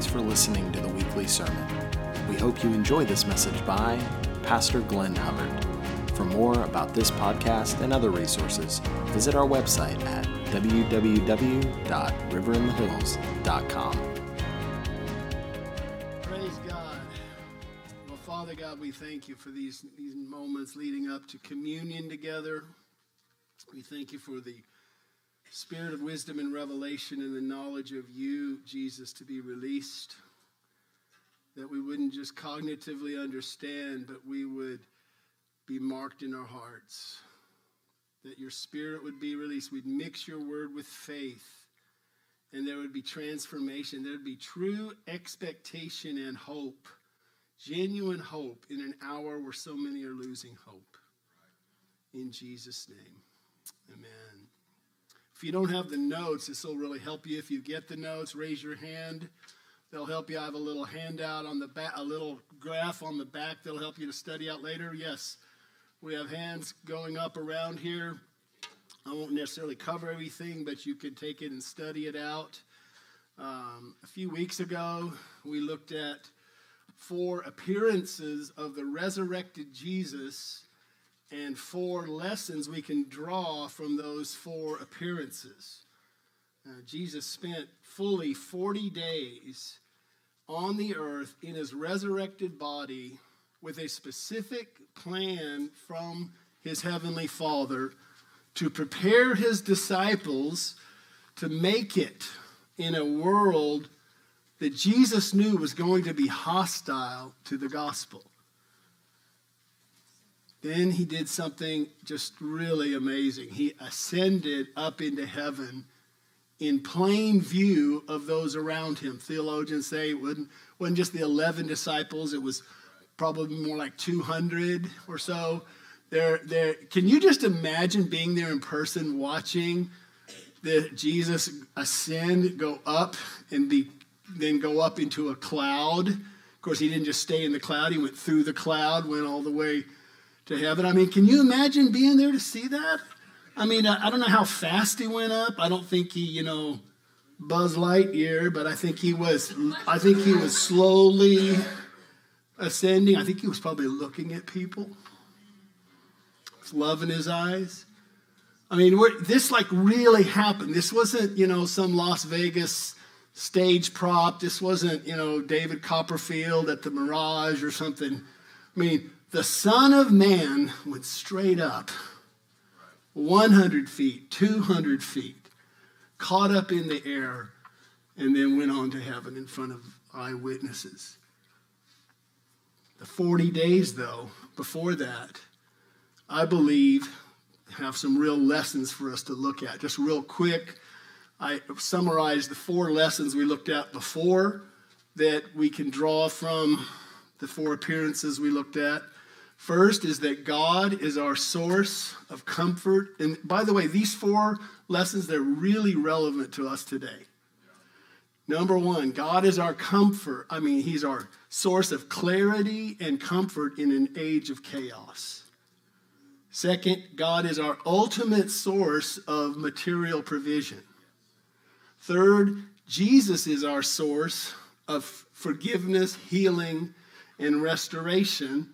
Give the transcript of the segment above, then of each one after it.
thanks for listening to the weekly sermon. We hope you enjoy this message by Pastor Glenn Hubbard. For more about this podcast and other resources, visit our website at www.riverinthehills.com. Praise God. Well, Father God, we thank you for these, these moments leading up to communion together. We thank you for the spirit of wisdom and revelation and the knowledge of you, Jesus, to be released. That we wouldn't just cognitively understand, but we would be marked in our hearts. That your spirit would be released. We'd mix your word with faith. And there would be transformation. There would be true expectation and hope, genuine hope in an hour where so many are losing hope. In Jesus' name, amen. If you don't have the notes, this will really help you. If you get the notes, raise your hand. They'll help you. I have a little handout on the back, a little graph on the back that'll help you to study out later. Yes, we have hands going up around here. I won't necessarily cover everything, but you can take it and study it out. Um, a few weeks ago, we looked at four appearances of the resurrected Jesus and four lessons we can draw from those four appearances. Uh, Jesus spent fully 40 days on the earth in his resurrected body with a specific plan from his heavenly Father to prepare his disciples to make it in a world that Jesus knew was going to be hostile to the gospel. Then he did something just really amazing. He ascended up into heaven in plain view of those around him. Theologians say it wasn't, wasn't just the 11 disciples, it was probably more like 200 or so. There, there, can you just imagine being there in person watching the Jesus ascend, go up, and then go up into a cloud? Of course, he didn't just stay in the cloud, he went through the cloud, went all the way to heaven. I mean, can you imagine being there to see that? I mean, I, I don't know how fast he went up. I don't think he, you know, Buzz Lightyear, but I think he was. I think he was slowly ascending. I think he was probably looking at people, with love in his eyes. I mean, this like really happened. This wasn't, you know, some Las Vegas stage prop. This wasn't, you know, David Copperfield at the Mirage or something. I mean, the Son of Man went straight up 100 feet, 200 feet, caught up in the air, and then went on to heaven in front of eyewitnesses. The 40 days, though, before that, I believe have some real lessons for us to look at. Just real quick, I summarized the four lessons we looked at before that we can draw from the four appearances we looked at. First is that God is our source of comfort. And by the way, these four lessons, they're really relevant to us today. Number one, God is our comfort. I mean, He's our source of clarity and comfort in an age of chaos. Second, God is our ultimate source of material provision. Third, Jesus is our source of forgiveness, healing, and restoration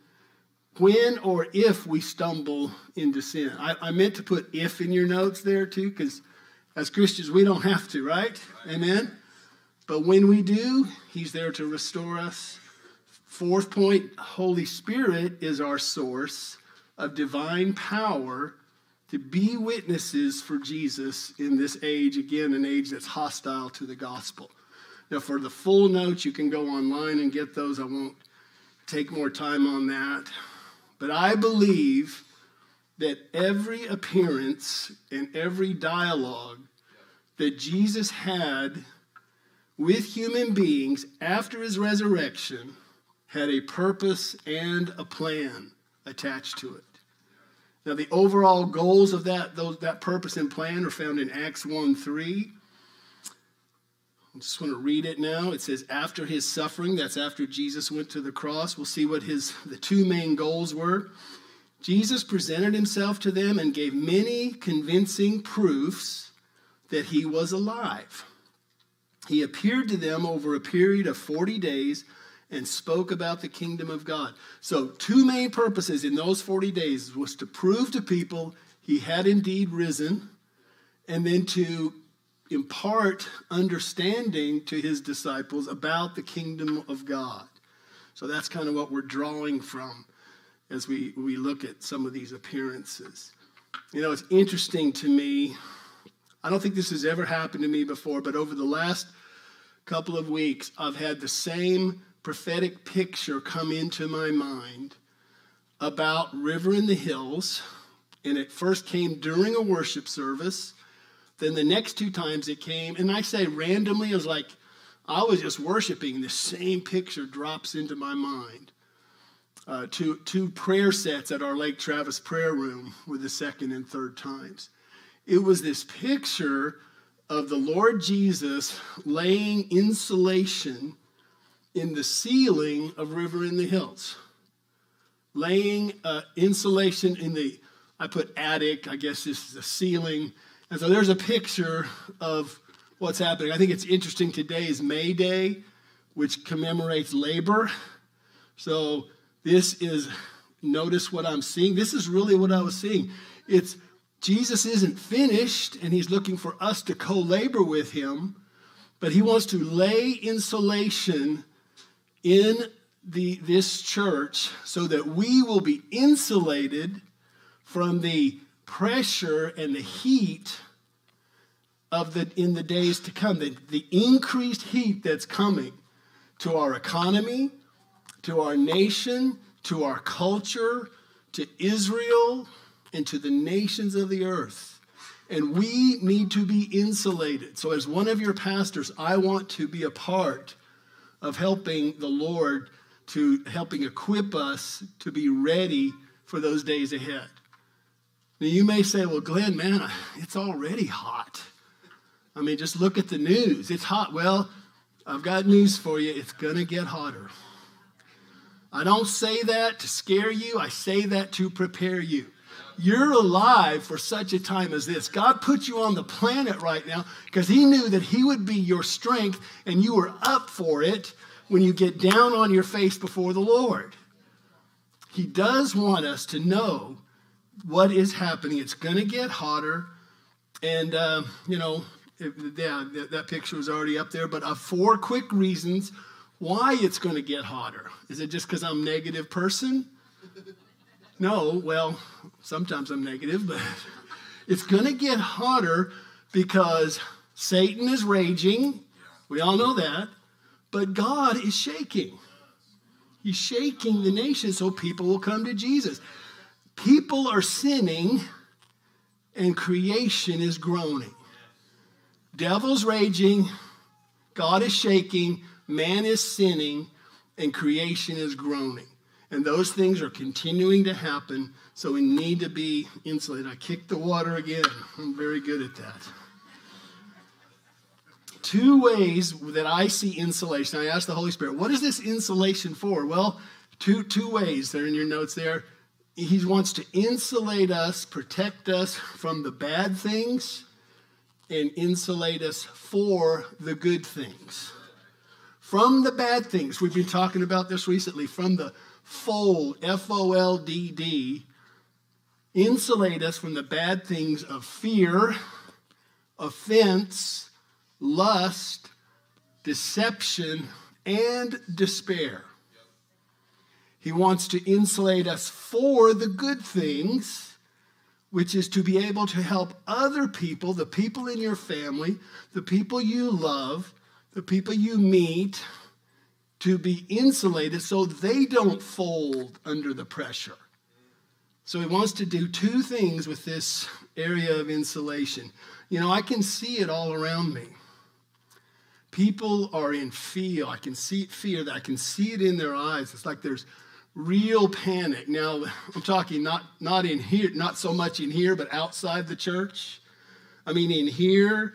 when or if we stumble into sin. I, I meant to put if in your notes there too, because as Christians, we don't have to, right? right? Amen? But when we do, He's there to restore us. Fourth point Holy Spirit is our source of divine power to be witnesses for Jesus in this age, again, an age that's hostile to the gospel. Now, for the full notes, you can go online and get those. I won't take more time on that. But I believe that every appearance and every dialogue that Jesus had with human beings after his resurrection had a purpose and a plan attached to it. Now, the overall goals of that, those, that purpose and plan are found in Acts 1 3. I just want to read it now. It says, after his suffering, that's after Jesus went to the cross. We'll see what his the two main goals were. Jesus presented himself to them and gave many convincing proofs that he was alive. He appeared to them over a period of 40 days and spoke about the kingdom of God. So, two main purposes in those 40 days was to prove to people he had indeed risen and then to impart understanding to his disciples about the kingdom of God. So that's kind of what we're drawing from as we, we look at some of these appearances. You know, it's interesting to me. I don't think this has ever happened to me before, but over the last couple of weeks, I've had the same prophetic picture come into my mind about River in the Hills. And it first came during a worship service. Then the next two times it came, and I say randomly, it was like I was just worshiping, the same picture drops into my mind. Uh, two, two prayer sets at our Lake Travis prayer room with the second and third times. It was this picture of the Lord Jesus laying insulation in the ceiling of River in the Hills. Laying uh, insulation in the, I put attic, I guess this is the ceiling. And so there's a picture of what's happening. I think it's interesting today is May Day, which commemorates labor. So this is, notice what I'm seeing. This is really what I was seeing. It's Jesus isn't finished and he's looking for us to co labor with him, but he wants to lay insulation in the, this church so that we will be insulated from the pressure and the heat of the in the days to come the, the increased heat that's coming to our economy to our nation to our culture to israel and to the nations of the earth and we need to be insulated so as one of your pastors i want to be a part of helping the Lord to helping equip us to be ready for those days ahead. Now, you may say, well, Glenn, man, it's already hot. I mean, just look at the news. It's hot. Well, I've got news for you. It's going to get hotter. I don't say that to scare you, I say that to prepare you. You're alive for such a time as this. God put you on the planet right now because He knew that He would be your strength and you were up for it when you get down on your face before the Lord. He does want us to know what is happening. It's going to get hotter. And, uh, you know, it, yeah, that, that picture was already up there, but uh, four quick reasons why it's going to get hotter. Is it just because I'm a negative person? No, well, sometimes I'm negative, but it's going to get hotter because Satan is raging. We all know that. But God is shaking. He's shaking the nation so people will come to Jesus. People are sinning and creation is groaning. Devil's raging, God is shaking, man is sinning, and creation is groaning. And those things are continuing to happen, so we need to be insulated. I kicked the water again. I'm very good at that. Two ways that I see insulation. I asked the Holy Spirit, what is this insulation for? Well, two, two ways. They're in your notes there. He wants to insulate us, protect us from the bad things, and insulate us for the good things. From the bad things. We've been talking about this recently. From the fold, F O L D D, insulate us from the bad things of fear, offense, lust, deception, and despair. He wants to insulate us for the good things, which is to be able to help other people, the people in your family, the people you love, the people you meet, to be insulated so they don't fold under the pressure. So he wants to do two things with this area of insulation. You know, I can see it all around me. People are in fear. I can see fear. I can see it in their eyes. It's like there's real panic. Now, I'm talking not not in here, not so much in here, but outside the church. I mean, in here,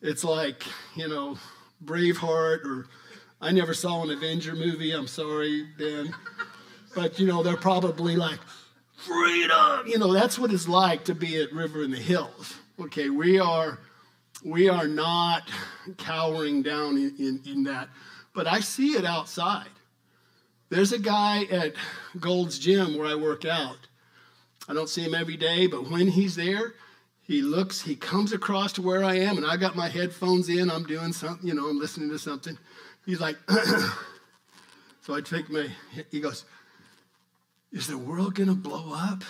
it's like you know, Braveheart or I never saw an Avenger movie. I'm sorry, Ben. But, you know, they're probably like, freedom! You know, that's what it's like to be at River in the Hills. Okay, we are we are not cowering down in, in, in that. But I see it outside. There's a guy at Gold's Gym where I work out. I don't see him every day, but when he's there, he looks, he comes across to where I am, and I got my headphones in. I'm doing something, you know, I'm listening to something. He's like, so I take my, he goes, Is the world to blow up?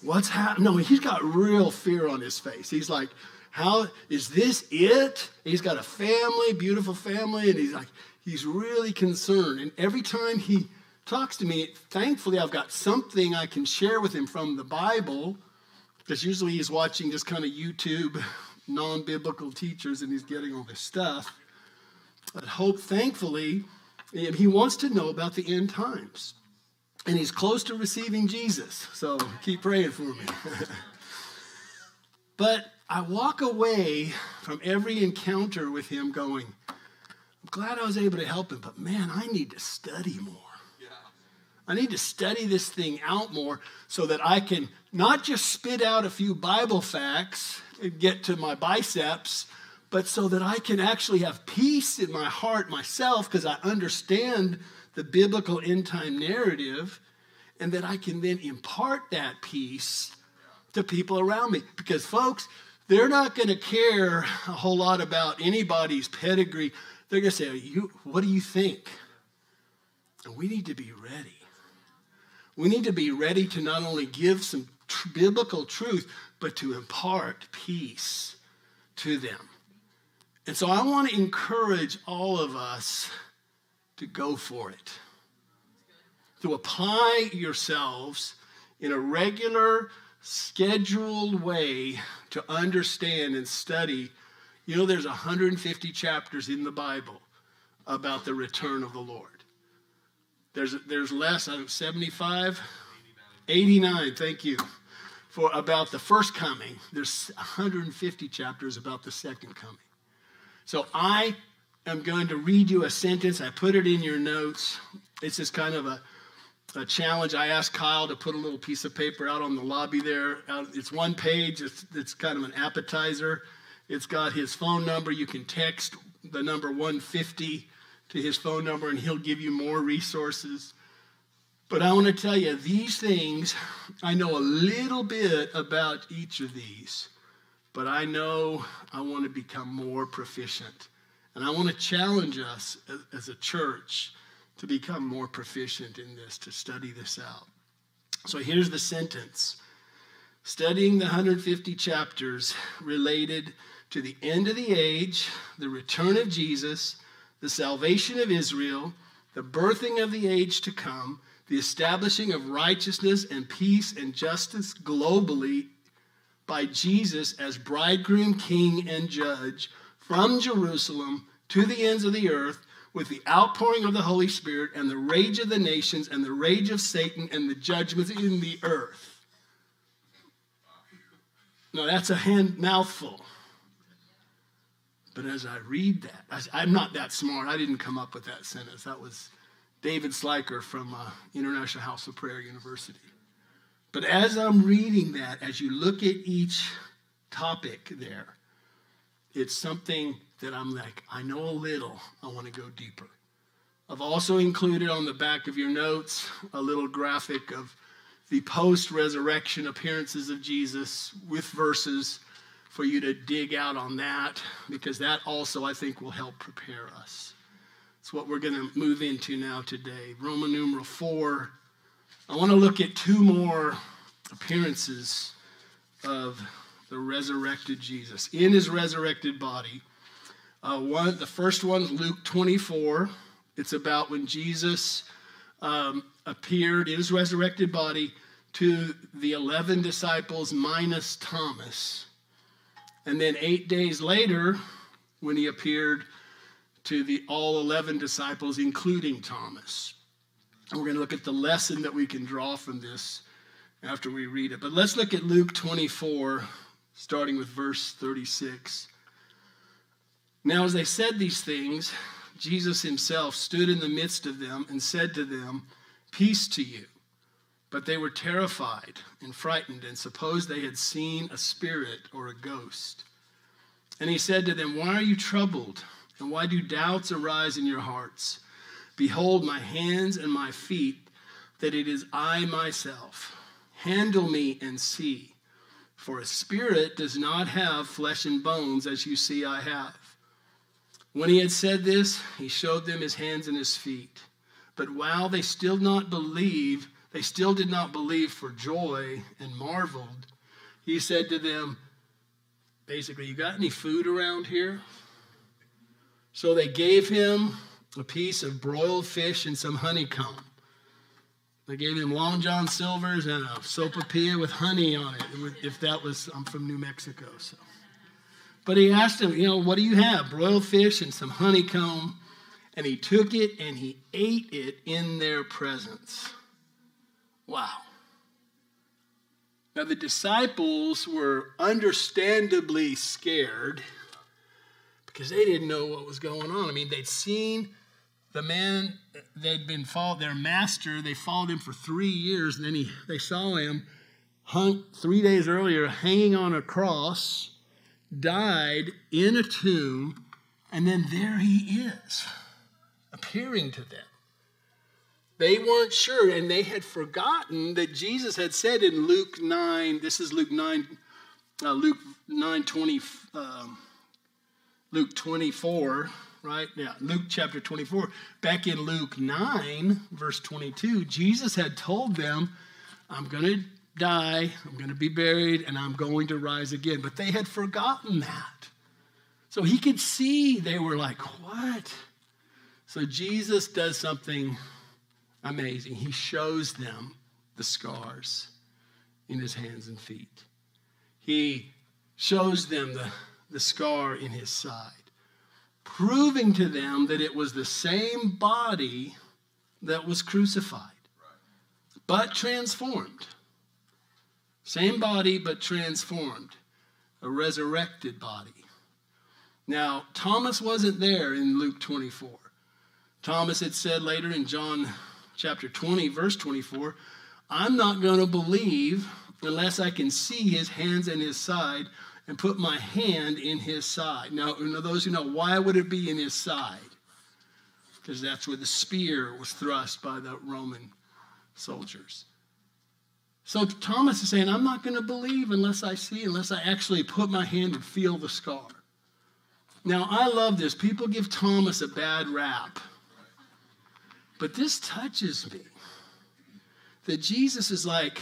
What's happening? No, he's got real fear on his face. He's like, How is this it? He's got a family, beautiful family, and he's like, he's really concerned. And every time he talks to me, thankfully I've got something I can share with him from the Bible, because usually he's watching just kind of YouTube non-biblical teachers and he's getting all this stuff. But hope, thankfully, eh, he wants to know about the end times. And he's close to receiving Jesus. So keep praying for me. but I walk away from every encounter with him going, I'm glad I was able to help him, but man, I need to study more. Yeah. I need to study this thing out more so that I can not just spit out a few Bible facts and get to my biceps, but so that I can actually have peace in my heart myself because I understand the biblical end time narrative and that I can then impart that peace to people around me. Because, folks, they're not going to care a whole lot about anybody's pedigree. They're going to say, you, What do you think? And we need to be ready. We need to be ready to not only give some tr- biblical truth, but to impart peace to them. And so I want to encourage all of us to go for it, to apply yourselves in a regular, scheduled way to understand and study. You know, there's 150 chapters in the Bible about the return of the Lord. There's, there's less, I think 75, 89, 89 thank you, for about the first coming. There's 150 chapters about the second coming. So I am going to read you a sentence. I put it in your notes. It's just kind of a, a challenge. I asked Kyle to put a little piece of paper out on the lobby there. It's one page, it's, it's kind of an appetizer. It's got his phone number. You can text the number 150 to his phone number, and he'll give you more resources. But I want to tell you, these things, I know a little bit about each of these but I know I want to become more proficient. And I want to challenge us as a church to become more proficient in this, to study this out. So here's the sentence Studying the 150 chapters related to the end of the age, the return of Jesus, the salvation of Israel, the birthing of the age to come, the establishing of righteousness and peace and justice globally by Jesus as bridegroom, king, and judge from Jerusalem to the ends of the earth with the outpouring of the Holy Spirit and the rage of the nations and the rage of Satan and the judgments in the earth. Now, that's a hand mouthful. But as I read that, I, am not that smart. I didn't come up with that sentence. That was David Sliker from uh, International House of Prayer University. But as I'm reading that, as you look at each topic there, it's something that I'm like, I know a little, I want to go deeper. I've also included on the back of your notes a little graphic of the post resurrection appearances of Jesus with verses for you to dig out on that, because that also, I think, will help prepare us. It's what we're going to move into now today. Roman numeral 4 I want to look at two more appearances of the resurrected Jesus in his resurrected body. Uh, one, the first one is Luke 24. It's about when Jesus um, appeared in his resurrected body to the 11 disciples minus Thomas. And then eight days later, when he appeared to the all 11 disciples, including Thomas. And we're going to look at the lesson that we can draw from this after we read it. But let's look at Luke 24, starting with verse 36. Now, as they said these things, Jesus himself stood in the midst of them and said to them, Peace to you. But they were terrified and frightened and supposed they had seen a spirit or a ghost. And he said to them, Why are you troubled? And why do doubts arise in your hearts? Behold, my hands and my feet, that it is I myself. Handle me and see. For a spirit does not have flesh and bones, as you see I have. When he had said this, he showed them his hands and his feet. But while they still not believe, they still did not believe for joy and marveled. He said to them, basically, you got any food around here? So they gave him a piece of broiled fish and some honeycomb. They gave him Long John Silver's and a sopapilla with honey on it. If that was, I'm from New Mexico, so. But he asked him, you know, what do you have? Broiled fish and some honeycomb. And he took it and he ate it in their presence. Wow. Now, the disciples were understandably scared because they didn't know what was going on. I mean, they'd seen the man, they'd been followed, their master, they followed him for three years, and then he, they saw him hung three days earlier hanging on a cross, died in a tomb, and then there he is, appearing to them. They weren't sure, and they had forgotten that Jesus had said in Luke 9, this is Luke 9, uh, Luke 9 20, um, Luke 24, right? Yeah, Luke chapter 24. Back in Luke 9, verse 22, Jesus had told them, I'm going to die, I'm going to be buried, and I'm going to rise again. But they had forgotten that. So he could see they were like, What? So Jesus does something amazing. He shows them the scars in his hands and feet. He shows them the, the scar in his side, proving to them that it was the same body that was crucified, but transformed. Same body, but transformed. A resurrected body. Now, Thomas wasn't there in Luke 24. Thomas had said later in John chapter 20, verse 24, I'm not going to believe unless I can see his hands and his side and put my hand in his side. Now, those who know, why would it be in his side? Because that's where the spear was thrust by the Roman soldiers. So Thomas is saying, I'm not going to believe unless I see, unless I actually put my hand and feel the scar. Now, I love this. People give Thomas a bad rap but this touches me that Jesus is like,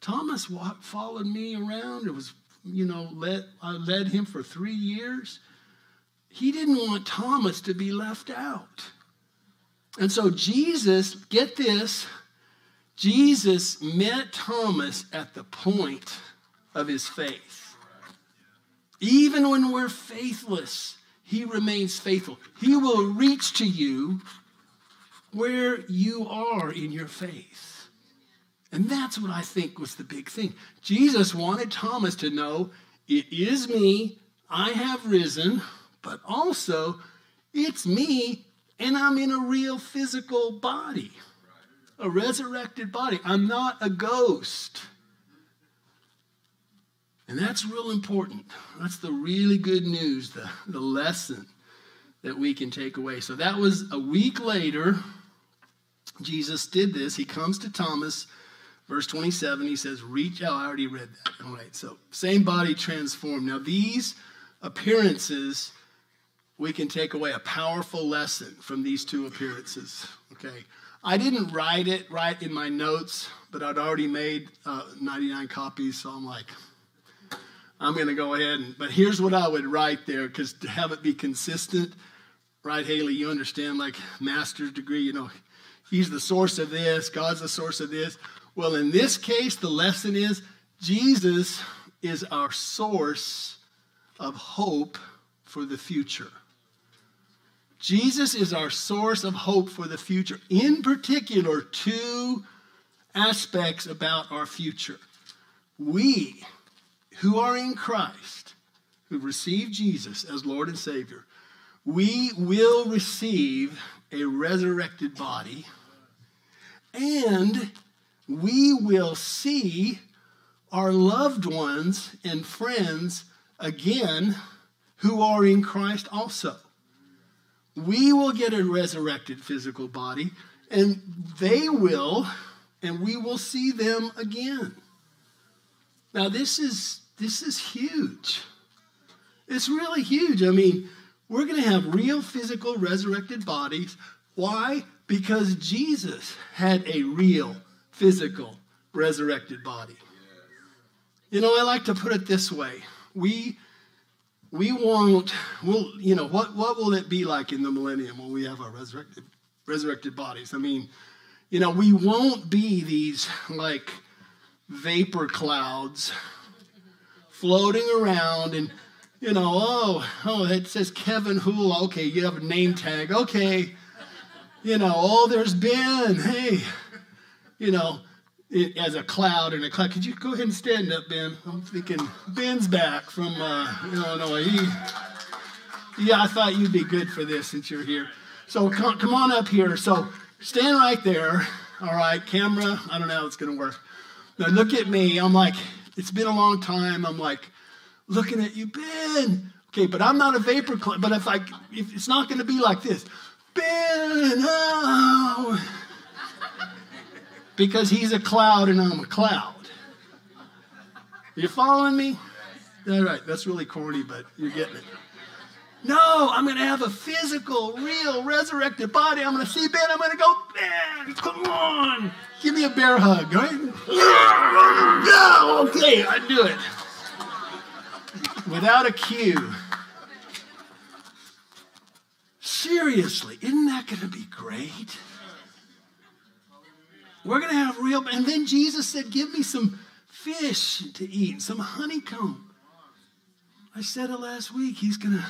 Thomas followed me around. It was, you know, led, I led him for three years. He didn't want Thomas to be left out. And so Jesus, get this, Jesus met Thomas at the point of his faith. Even when we're faithless, he remains faithful. He will reach to you where you are in your faith. And that's what I think was the big thing. Jesus wanted Thomas to know it is me, I have risen, but also it's me and I'm in a real physical body, a resurrected body. I'm not a ghost. And that's real important. That's the really good news, the, the lesson that we can take away. So that was a week later. Jesus did this. He comes to Thomas, verse 27. He says, Reach out. I already read that. All right. So, same body transformed. Now, these appearances, we can take away a powerful lesson from these two appearances. Okay. I didn't write it right in my notes, but I'd already made uh, 99 copies. So I'm like, I'm going to go ahead and, but here's what I would write there because to have it be consistent, right, Haley? You understand, like master's degree, you know, He's the source of this, God's the source of this. Well, in this case, the lesson is Jesus is our source of hope for the future. Jesus is our source of hope for the future. In particular, two aspects about our future. We who are in Christ, who receive Jesus as Lord and Savior, we will receive a resurrected body and we will see our loved ones and friends again who are in Christ also. We will get a resurrected physical body, and they will, and we will see them again. Now, this is this is huge. It's really huge. I mean, we're going to have real physical resurrected bodies. Why? Because Jesus had a real physical resurrected body. You know, I like to put it this way. We we won't you know what what will it be like in the millennium when we have our resurrected resurrected bodies? I mean, you know, we won't be these like vapor clouds floating around and you know, oh, oh, it says Kevin Hool. Okay, you have a name tag. Okay. You know, oh, there's Ben. Hey, you know, it, as a cloud and a cloud. Could you go ahead and stand up, Ben? I'm thinking Ben's back from uh, Illinois. He, yeah, I thought you'd be good for this since you're here. So come, come on up here. So stand right there. All right, camera. I don't know how it's going to work. Now look at me. I'm like, it's been a long time. I'm like, looking at you, Ben. Okay, but I'm not a vapor cloud. But if I, if it's not going to be like this, Ben. Oh. Because he's a cloud and I'm a cloud. You following me? All right, that's really corny, but you're getting it. No, I'm going to have a physical, real, resurrected body. I'm going to see Ben. I'm going to go, Ben, come on. Give me a bear hug, right? Okay, I do it without a cue. Seriously, isn't that going to be great? We're going to have real. And then Jesus said, Give me some fish to eat, some honeycomb. I said it last week. He's going to.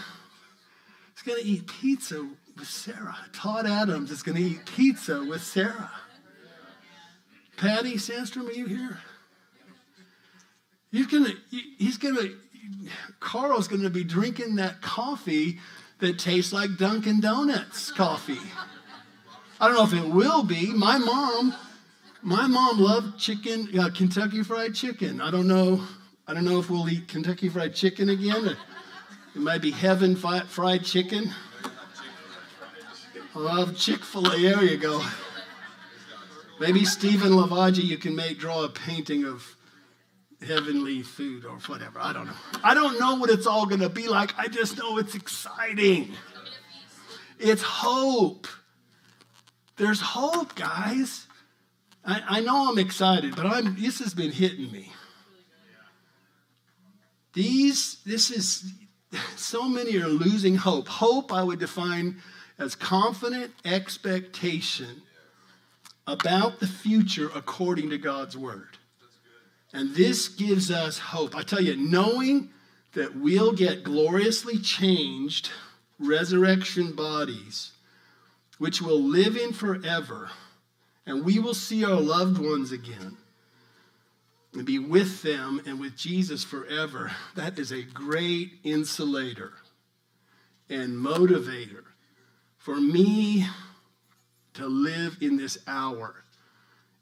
He's going to eat pizza with Sarah. Todd Adams is going to eat pizza with Sarah. Patty Sandstrom, are you here? He's gonna, he's gonna Carl's going to be drinking that coffee that tastes like Dunkin' Donuts coffee. I don't know if it will be. My mom, my mom loved chicken, uh, Kentucky Fried Chicken. I don't know. I don't know if we'll eat Kentucky Fried Chicken again. It might be Heaven Fried Chicken. I love Chick Fil A. There you go. Maybe Stephen Lavaji, you can make draw a painting of heavenly food or whatever. I don't know. I don't know what it's all going to be like. I just know it's exciting. It's hope. There's hope, guys. I, I know I'm excited, but I'm, this has been hitting me. These, this is, so many are losing hope. Hope I would define as confident expectation about the future according to God's word. And this gives us hope. I tell you, knowing that we'll get gloriously changed resurrection bodies, which will live in forever, and we will see our loved ones again and be with them and with Jesus forever, that is a great insulator and motivator for me to live in this hour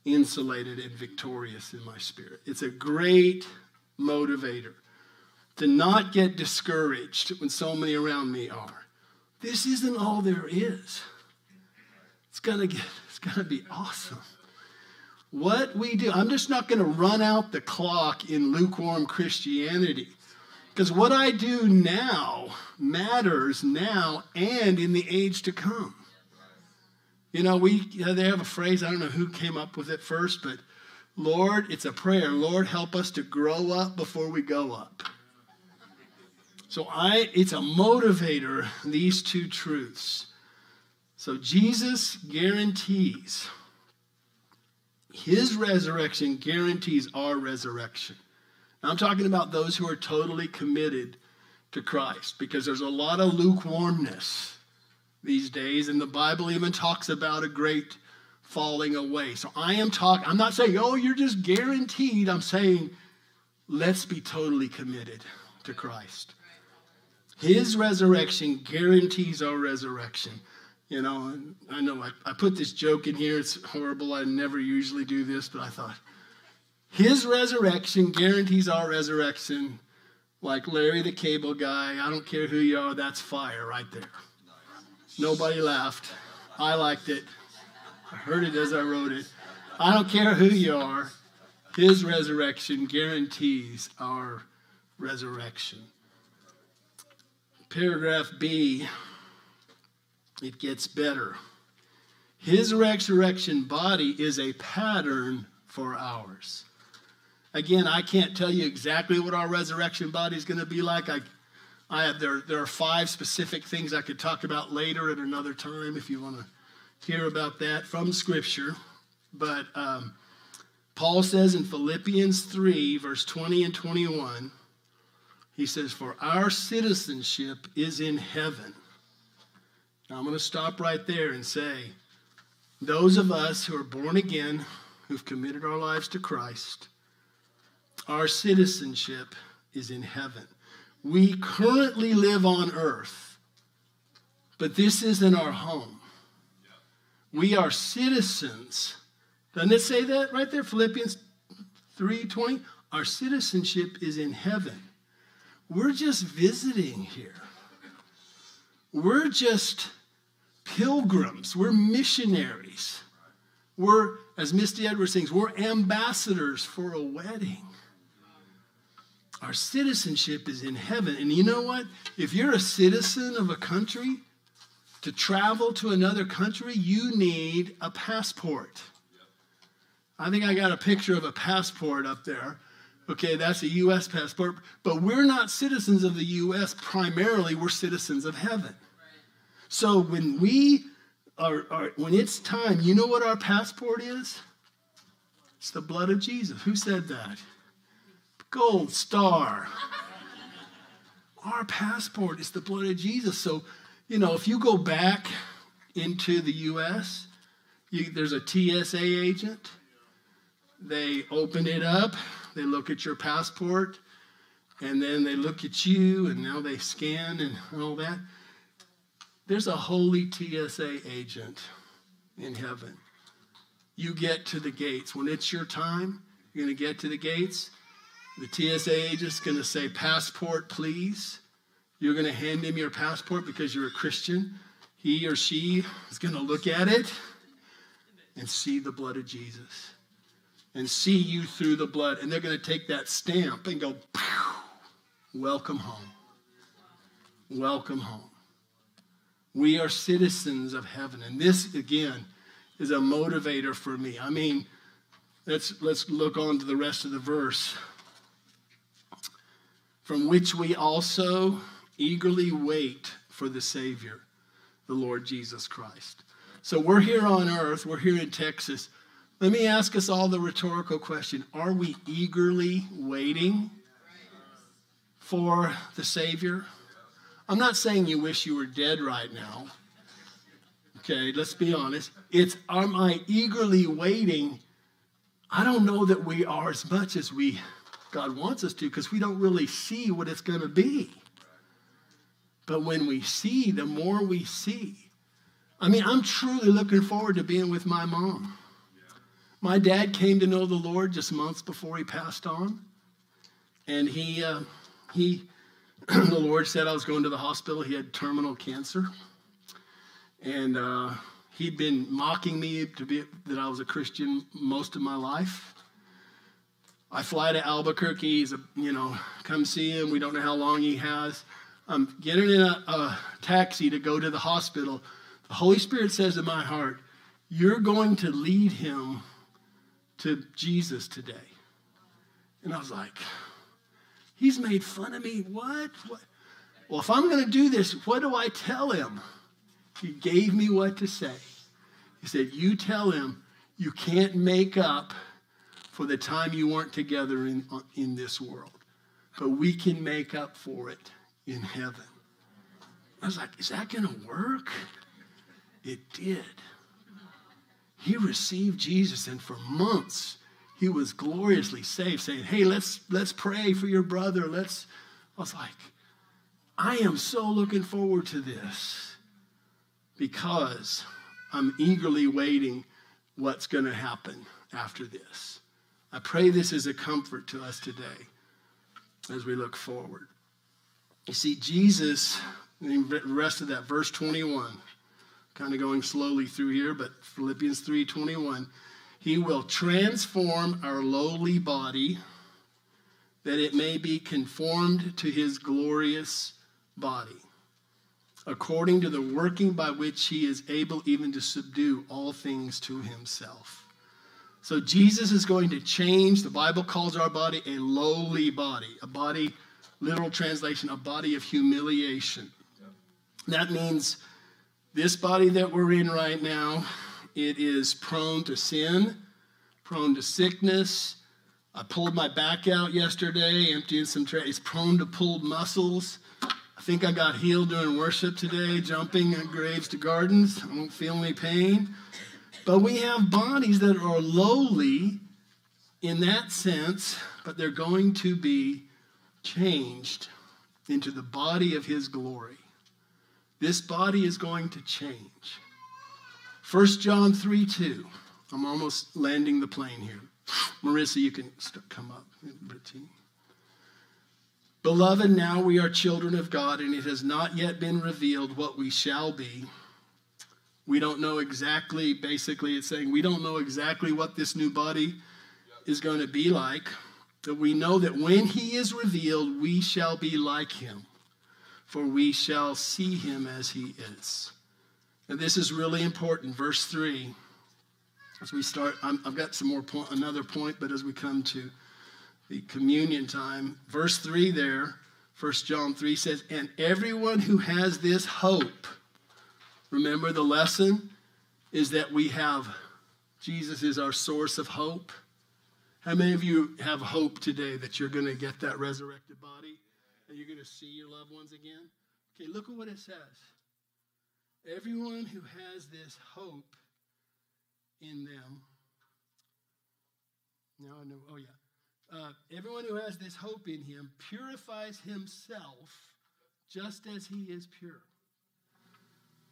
insulated and victorious in my spirit. It's a great motivator to not get discouraged when so many around me are. This isn't all there is. It's gonna get it's gonna be awesome. What we do, I'm just not gonna run out the clock in lukewarm Christianity. Because what I do now matters now and in the age to come. You know, we they have a phrase, I don't know who came up with it first, but Lord, it's a prayer. Lord, help us to grow up before we go up. So I it's a motivator, these two truths. So Jesus guarantees his resurrection guarantees our resurrection. Now I'm talking about those who are totally committed to Christ because there's a lot of lukewarmness these days, and the Bible even talks about a great falling away. So I am talking, I'm not saying, oh, you're just guaranteed. I'm saying, let's be totally committed to Christ. His resurrection guarantees our resurrection. You know, I know I, I put this joke in here. It's horrible. I never usually do this, but I thought, his resurrection guarantees our resurrection. like Larry the Cable Guy. I don't care who you are, that's fire right there. Nobody laughed. I liked it. I heard it as I wrote it. I don't care who you are, his resurrection guarantees our resurrection. Paragraph B, it gets better. His resurrection body is a pattern for ours. Again, I can't tell you exactly what our resurrection body is going to be like. I, I have there. There are five specific things I could talk about later at another time if you want to hear about that from Scripture. But um, Paul says in Philippians three, verse twenty and twenty-one, he says, "For our citizenship is in heaven." Now I'm going to stop right there and say, those of us who are born again, who've committed our lives to Christ our citizenship is in heaven. We currently live on earth, but this isn't our home. We are citizens. Doesn't it say that right there? Philippians 3:20. Our citizenship is in heaven. We're just visiting here. We're just pilgrims. We're missionaries. We're, as Misty Edwards sings, we're ambassadors for a wedding. Our citizenship is in heaven. And you know what? If you're a citizen of a country, to travel to another country, you need a passport. I think I got a picture of a passport up there. Okay, that's a U.S. passport, but we're not citizens of the U.S. primarily, we're citizens of heaven. So when we are, are, when it's time, you know what our passport is? It's the blood of Jesus. Who said that? Gold star. Our passport is the blood of Jesus. So, you know, if you go back into the U.S., you, there's a TSA agent. They open it up, they look at your passport, and then they look at you, and now they scan and all that. There's a holy TSA agent in heaven. You get to the gates. When it's your time, you're going to get to the gates. The TSA agent's going to say, Passport, please. You're going to hand him your passport because you're a Christian. He or she is going to look at it and see the blood of Jesus and see you through the blood. And they're going to take that stamp and go, Welcome home. Welcome home. We are citizens of heaven. And this, again, is a motivator for me. I mean, let's, let's look on to the rest of the verse. From which we also eagerly wait for the Savior, the Lord Jesus Christ. So we're here on earth, we're here in Texas. Let me ask us all the rhetorical question Are we eagerly waiting for the Savior? I'm not saying you wish you were dead right now. Okay, let's be honest. It's am I eagerly waiting? I don't know that we are as much as we God wants us to because we don't really see what it's going to be. But when we see, the more we see. I mean, I'm truly looking forward to being with my mom. My dad came to know the Lord just months before he passed on. And he, uh, he the Lord said I was going to the hospital. He had terminal cancer. And uh, he'd been mocking me to be that I was a Christian most of my life. I fly to Albuquerque. He's a, you know, come see him. We don't know how long he has. I'm getting in a, a taxi to go to the hospital. The Holy Spirit says in my heart, You're going to lead him to Jesus today. And I was like, He's made fun of me. What? what? Well, if I'm going to do this, what do I tell him? He gave me what to say. He said, You tell him you can't make up for the time you weren't together in, uh, in this world, but we can make up for it in heaven. I was like, Is that going to work? It did. He received Jesus, and for months, he was gloriously saved, saying, Hey, let's let's pray for your brother. Let's I was like, I am so looking forward to this because I'm eagerly waiting what's going to happen after this. I pray this is a comfort to us today. as we look forward. You see, Jesus, the rest of that, verse 21, kind of going slowly through here, but Philippians 3:21, he will transform our lowly body that it may be conformed to his glorious body, according to the working by which he is able even to subdue all things to himself. So Jesus is going to change. The Bible calls our body a lowly body, a body, literal translation, a body of humiliation. That means this body that we're in right now, it is prone to sin, prone to sickness. I pulled my back out yesterday, emptying some trays. It's prone to pulled muscles. I think I got healed during worship today, jumping graves to gardens. I don't feel any pain. But we have bodies that are lowly in that sense, but they're going to be changed into the body of his glory. This body is going to change. 1 John 3 2. I'm almost landing the plane here. Marissa, you can come up. Beloved, now we are children of God, and it has not yet been revealed what we shall be. We don't know exactly, basically, it's saying we don't know exactly what this new body is going to be like, but we know that when he is revealed, we shall be like him, for we shall see him as he is. And this is really important. Verse 3, as we start, i have got some more point, another point, but as we come to the communion time, verse 3 there, 1 John 3 says, And everyone who has this hope, Remember, the lesson is that we have Jesus is our source of hope. How many of you have hope today that you're going to get that resurrected body and you're going to see your loved ones again? Okay, look at what it says. Everyone who has this hope in them. Now I know, oh yeah. Uh, everyone who has this hope in him purifies himself just as he is pure.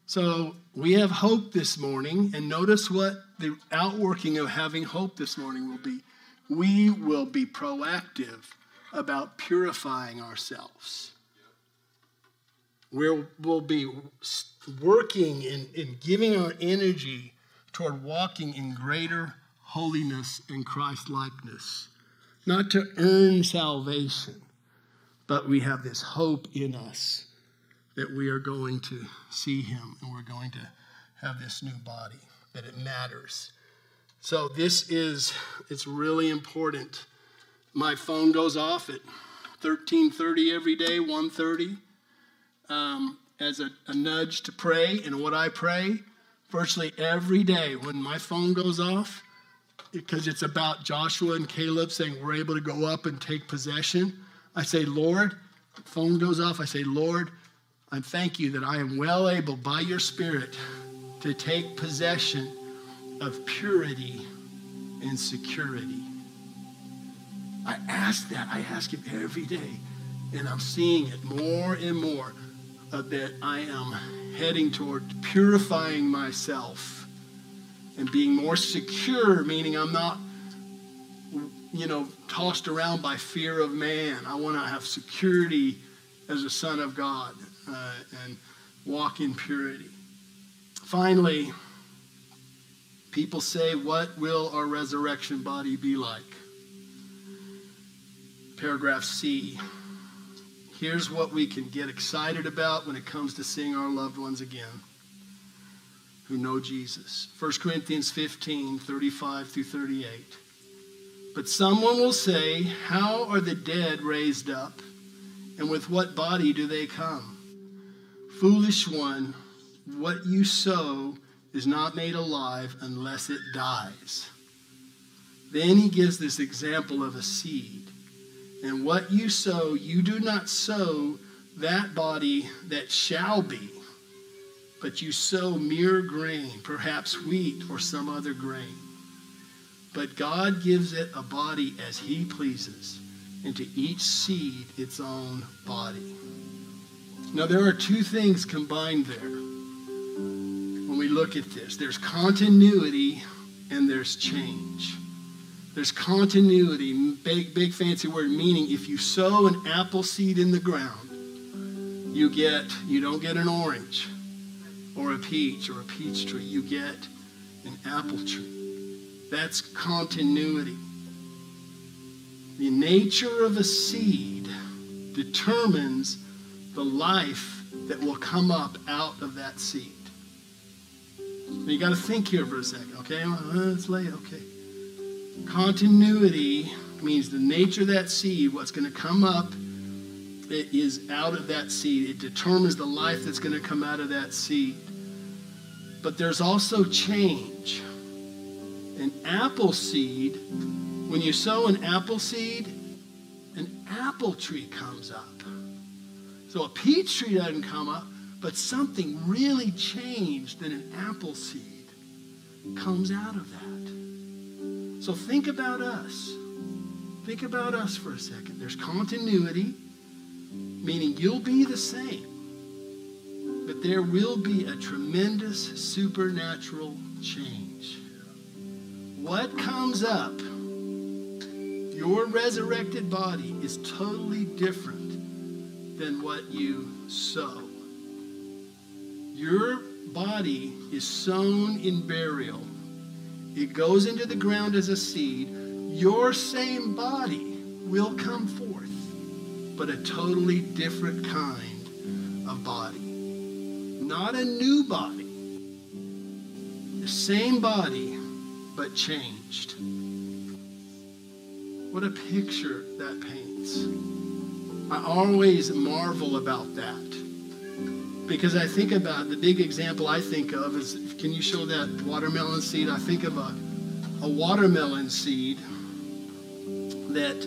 So we have hope this morning, and notice what the outworking of having hope this morning will be. We will be proactive about purifying ourselves. We'll, be working and, and giving our energy toward walking in greater holiness and Christ likeness. Not to earn salvation, but we have this hope in us that we are going to see him and we're going to have this new body, that it matters. So this is, it's really important. My phone goes off at 1330 every day, 1:30, um, as a, a nudge to pray. And what I pray virtually every day when my phone goes off, because it's about Joshua and Caleb saying we're able to go up and take possession. I say, Lord, phone goes off. I say, Lord, I thank you that I am well able by your Spirit to take possession of purity and security. I ask that. I ask it every day. And I'm seeing it more and more uh, that I am heading toward purifying myself and being more secure, meaning I'm not, you know, tossed around by fear of man. I want to have security as a son of God uh, and walk in purity. Finally, people say, What will our resurrection body be like? Paragraph C. Here's what we can get excited about when it comes to seeing our loved ones again who know Jesus. 1 Corinthians 15 35 through 38. But someone will say, How are the dead raised up? And with what body do they come? Foolish one, what you sow is not made alive unless it dies. Then he gives this example of a seed. And what you sow, you do not sow that body that shall be, but you sow mere grain, perhaps wheat or some other grain. But God gives it a body as he pleases, and to each seed its own body. Now, there are two things combined there when we look at this there's continuity and there's change. There's continuity, big, big fancy word, meaning if you sow an apple seed in the ground, you get, you don't get an orange or a peach or a peach tree. You get an apple tree. That's continuity. The nature of a seed determines the life that will come up out of that seed. You got to think here for a second, okay? Uh, well, it's late, okay. Continuity means the nature of that seed, what's going to come up it is out of that seed. It determines the life that's going to come out of that seed. But there's also change. An apple seed, when you sow an apple seed, an apple tree comes up. So a peach tree doesn't come up, but something really changed in an apple seed comes out of that. So think about us. Think about us for a second. There's continuity, meaning you'll be the same, but there will be a tremendous supernatural change. What comes up, your resurrected body is totally different than what you sow. Your body is sown in burial. It goes into the ground as a seed. Your same body will come forth, but a totally different kind of body. Not a new body. The same body, but changed. What a picture that paints. I always marvel about that because I think about the big example I think of is can you show that watermelon seed? I think of a, a watermelon seed that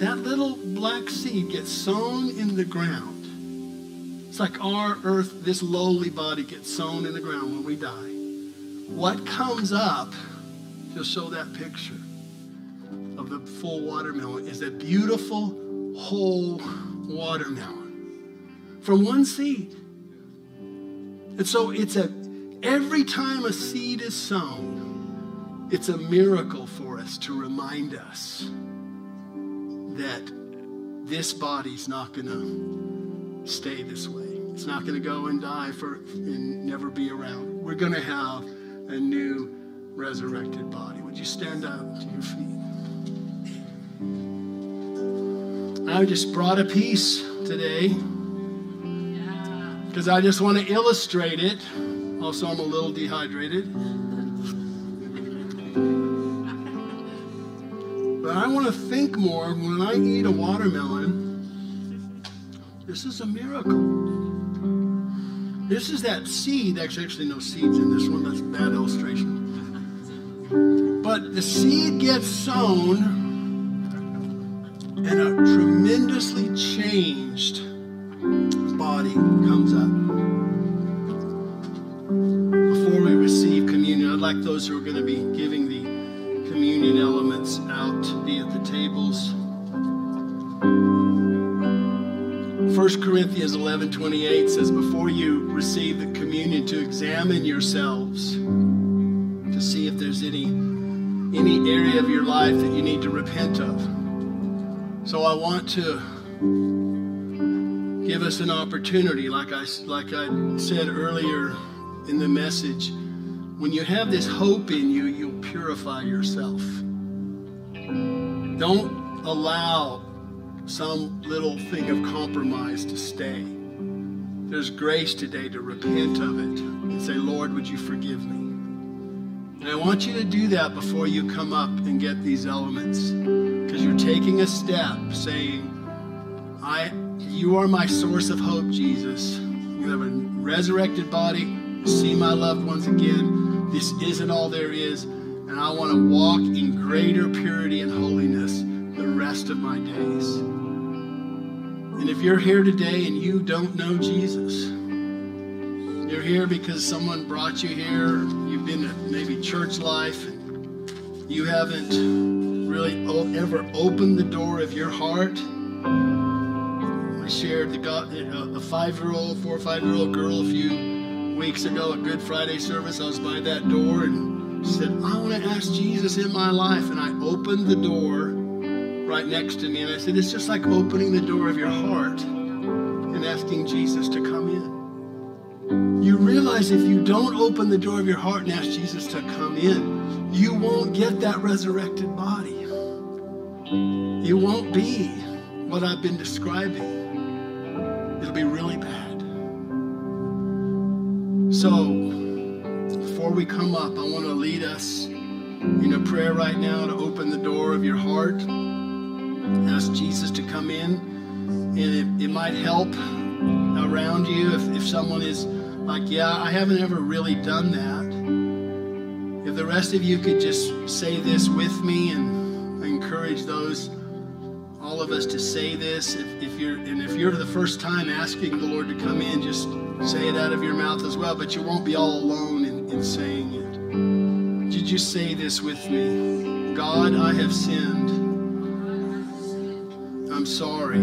that little black seed gets sown in the ground. It's like our earth, this lowly body gets sown in the ground when we die. What comes up, to show that picture of the full watermelon, is a beautiful whole watermelon from one seed. And so it's a every time a seed is sown, it's a miracle for us to remind us that this body's not going to stay this way. It's not going to go and die for and never be around. We're going to have a new resurrected body. Would you stand up to your feet? I just brought a piece today because I just want to illustrate it. Also, I'm a little dehydrated. But I want to think more when I eat a watermelon. This is a miracle. This is that seed. Actually, actually, no seeds in this one. That's a bad illustration. But the seed gets sown, and a tremendously changed body comes up. Before we receive communion, I'd like those who are going to be giving the communion elements out to be at the tables. 1 Corinthians 11 28 says, Before you receive the communion, to examine yourselves to see if there's any, any area of your life that you need to repent of. So I want to give us an opportunity, like I, like I said earlier in the message. When you have this hope in you, you'll purify yourself. Don't allow some little thing of compromise to stay. There's grace today to repent of it and say, Lord, would you forgive me? And I want you to do that before you come up and get these elements you're taking a step saying, I you are my source of hope, Jesus. You have a resurrected body. See my loved ones again. This isn't all there is. And I want to walk in greater purity and holiness the rest of my days. And if you're here today and you don't know Jesus, you're here because someone brought you here, you've been maybe church life, and you haven't really ever opened the door of your heart I shared the God, a five-year-old, four or five-year-old girl a few weeks ago at Good Friday service. I was by that door, and said, I want to ask Jesus in my life. And I opened the door right next to me. And I said, It's just like opening the door of your heart and asking Jesus to come in. You realize if you don't open the door of your heart and ask Jesus to come in, you won't get that resurrected body. You won't be what I've been describing. It'll be really bad. So, before we come up, I want to lead us in a prayer right now to open the door of your heart. Ask Jesus to come in, and it, it might help around you if, if someone is like, Yeah, I haven't ever really done that. If the rest of you could just say this with me and encourage those all of us to say this. If, if, you're and if you're the first time asking the Lord to come in, just say it out of your mouth as well. But you won't be all alone in, in saying it. Did you say this with me? God, I have sinned. I'm sorry.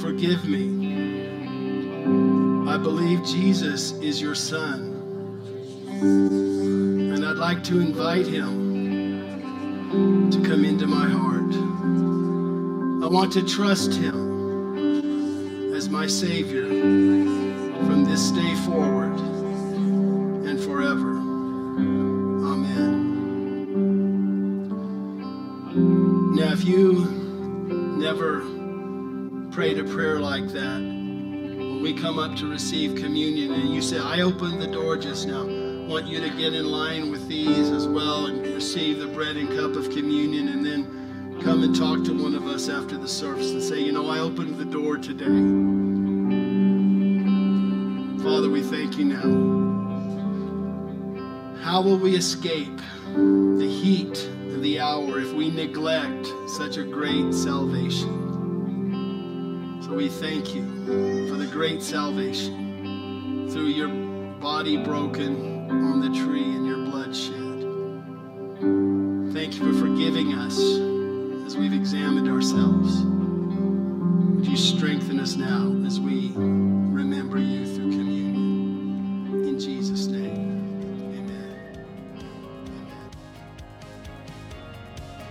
Forgive me. I believe Jesus is your son. And I'd like to invite him to come into my heart. I want to trust him as my Savior from this day forward and forever. Amen. Now, if you never prayed a prayer like that, when we come up to receive communion and you say, I opened the door just now, want you to get in line with these as well and receive the bread and cup of communion and then come and talk to one of us after the service and say, you know, I opened the door today. Father, we thank you now. How will we escape the heat of the hour if we neglect such a great salvation? So we thank you for the great salvation through your body broken on the tree and your blood shed. Thank you for forgiving us as we've examined ourselves. Would you strengthen us now as we remember you through communion? In Jesus' name, amen. Amen.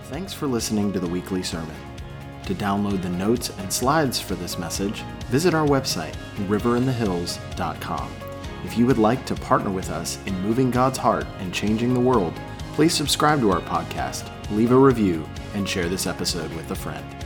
Thanks for listening to the weekly sermon. To download the notes and slides for this message, visit our website, riverinthehills.com. If you would like to partner with us in moving God's heart and changing the world, please subscribe to our podcast, leave a review, and share this episode with a friend.